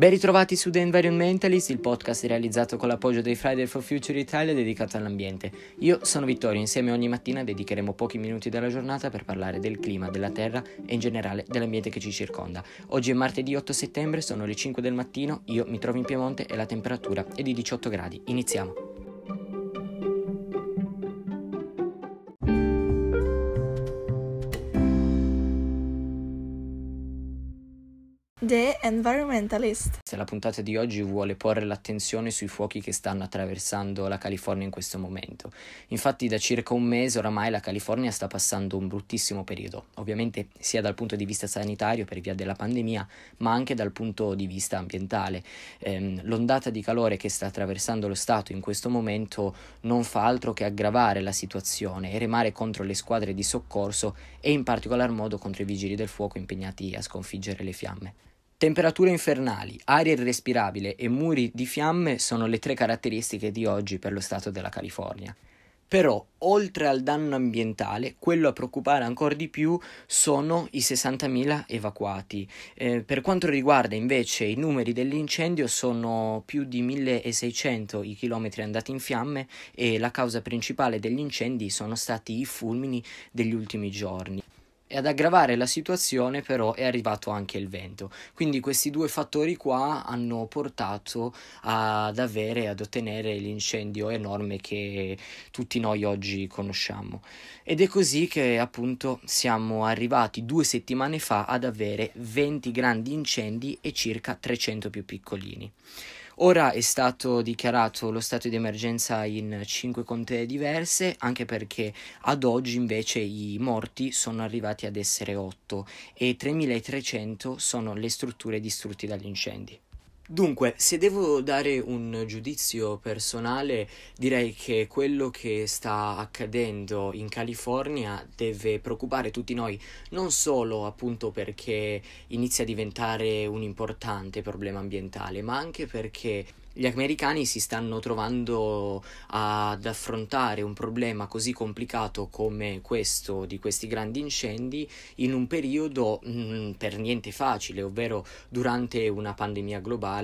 Ben ritrovati su The Environmentalist, il podcast realizzato con l'appoggio dei Friday for Future Italia dedicato all'ambiente. Io sono Vittorio, insieme ogni mattina dedicheremo pochi minuti della giornata per parlare del clima, della terra e in generale dell'ambiente che ci circonda. Oggi è martedì 8 settembre, sono le 5 del mattino, io mi trovo in Piemonte e la temperatura è di 18 gradi. Iniziamo. The Environmentalist. Se la puntata di oggi vuole porre l'attenzione sui fuochi che stanno attraversando la California in questo momento. Infatti da circa un mese oramai la California sta passando un bruttissimo periodo, ovviamente sia dal punto di vista sanitario per via della pandemia, ma anche dal punto di vista ambientale. Ehm, l'ondata di calore che sta attraversando lo Stato in questo momento non fa altro che aggravare la situazione e remare contro le squadre di soccorso e in particolar modo contro i vigili del fuoco impegnati a sconfiggere le fiamme. Temperature infernali, aria irrespirabile e muri di fiamme sono le tre caratteristiche di oggi per lo stato della California. Però, oltre al danno ambientale, quello a preoccupare ancora di più sono i 60.000 evacuati. Eh, per quanto riguarda invece i numeri dell'incendio, sono più di 1.600 i chilometri andati in fiamme e la causa principale degli incendi sono stati i fulmini degli ultimi giorni. E ad aggravare la situazione però è arrivato anche il vento. Quindi questi due fattori qua hanno portato ad avere, ad ottenere l'incendio enorme che tutti noi oggi conosciamo. Ed è così che appunto siamo arrivati due settimane fa ad avere 20 grandi incendi e circa 300 più piccolini. Ora è stato dichiarato lo stato di emergenza in cinque contee diverse, anche perché ad oggi invece i morti sono arrivati ad essere 8 e 3300 sono le strutture distrutte dagli incendi. Dunque, se devo dare un giudizio personale, direi che quello che sta accadendo in California deve preoccupare tutti noi, non solo appunto perché inizia a diventare un importante problema ambientale, ma anche perché gli americani si stanno trovando ad affrontare un problema così complicato come questo di questi grandi incendi in un periodo mh, mm, per niente facile, ovvero durante una pandemia globale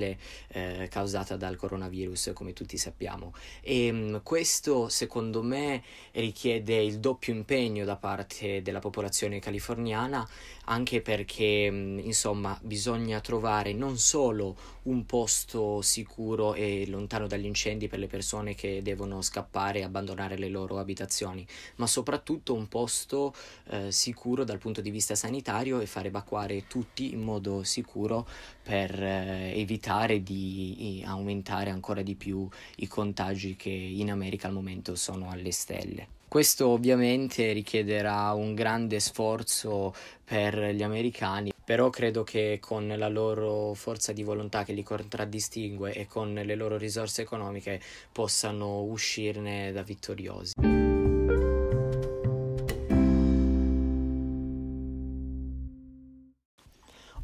eh, causata dal coronavirus, come tutti sappiamo. E mh, mm, questo secondo me richiede il doppio impegno da parte della popolazione californiana, anche perché mh, mm, insomma bisogna trovare non solo un posto sicuro e lontano dagli incendi per le persone che devono scappare e abbandonare le loro abitazioni, ma soprattutto un posto eh, sicuro dal punto di vista sanitario e far evacuare tutti in modo sicuro per eh, evitare di aumentare ancora di più i contagi che in America al momento sono alle stelle. Questo ovviamente richiederà un grande sforzo per gli americani, però credo che con la loro forza di volontà che li contraddistingue e con le loro risorse economiche possano uscirne da vittoriosi.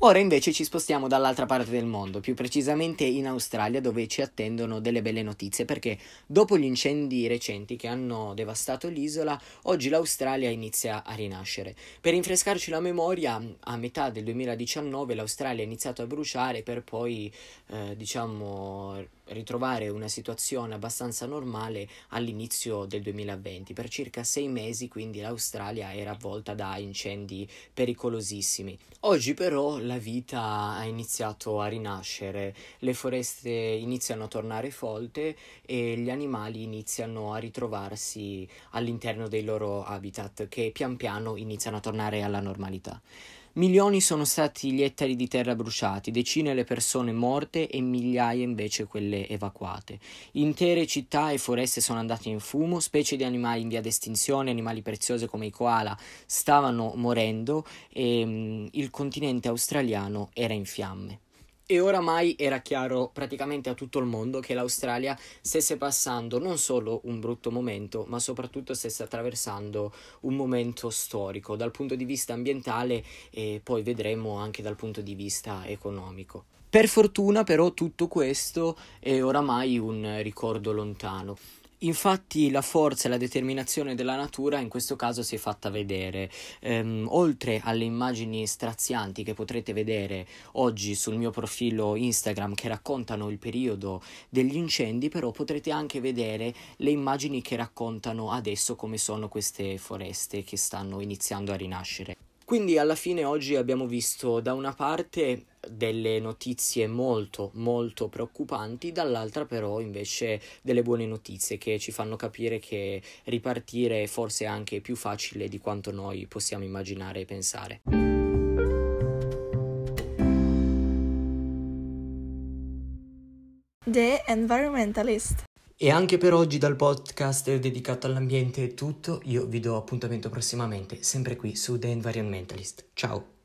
Ora invece ci spostiamo dall'altra parte del mondo, più precisamente in Australia, dove ci attendono delle belle notizie, perché dopo gli incendi recenti che hanno devastato l'isola, oggi l'Australia inizia a rinascere. Per rinfrescarci la memoria, a metà del 2019 l'Australia ha iniziato a bruciare per poi, eh, diciamo, ritrovare una situazione abbastanza normale all'inizio del 2020. Per circa sei mesi quindi l'Australia era avvolta da incendi pericolosissimi. Oggi però la vita ha iniziato a rinascere, le foreste iniziano a tornare folte e gli animali iniziano a ritrovarsi all'interno dei loro habitat che pian piano iniziano a tornare alla normalità. Milioni sono stati gli ettari di terra bruciati, decine le persone morte e migliaia invece quelle evacuate. Intere città e foreste sono andate in fumo, specie di animali in via d'estinzione, animali preziosi come i koala stavano morendo e mh, mm, il continente australiano era in fiamme. E oramai era chiaro praticamente a tutto il mondo che l'Australia stesse passando non solo un brutto momento, ma soprattutto stesse attraversando un momento storico dal punto di vista ambientale e poi vedremo anche dal punto di vista economico. Per fortuna però tutto questo è oramai un ricordo lontano Infatti la forza e la determinazione della natura in questo caso si è fatta vedere. Ehm, oltre alle immagini strazianti che potrete vedere oggi sul mio profilo Instagram che raccontano il periodo degli incendi, però potrete anche vedere le immagini che raccontano adesso come sono queste foreste che stanno iniziando a rinascere. Quindi alla fine oggi abbiamo visto da una parte delle notizie molto molto preoccupanti, dall'altra però invece delle buone notizie che ci fanno capire che ripartire è forse anche più facile di quanto noi possiamo immaginare e pensare. The Environmentalist. E anche per oggi dal podcast dedicato all'ambiente è tutto, io vi do appuntamento prossimamente, sempre qui su The Environmentalist. Ciao!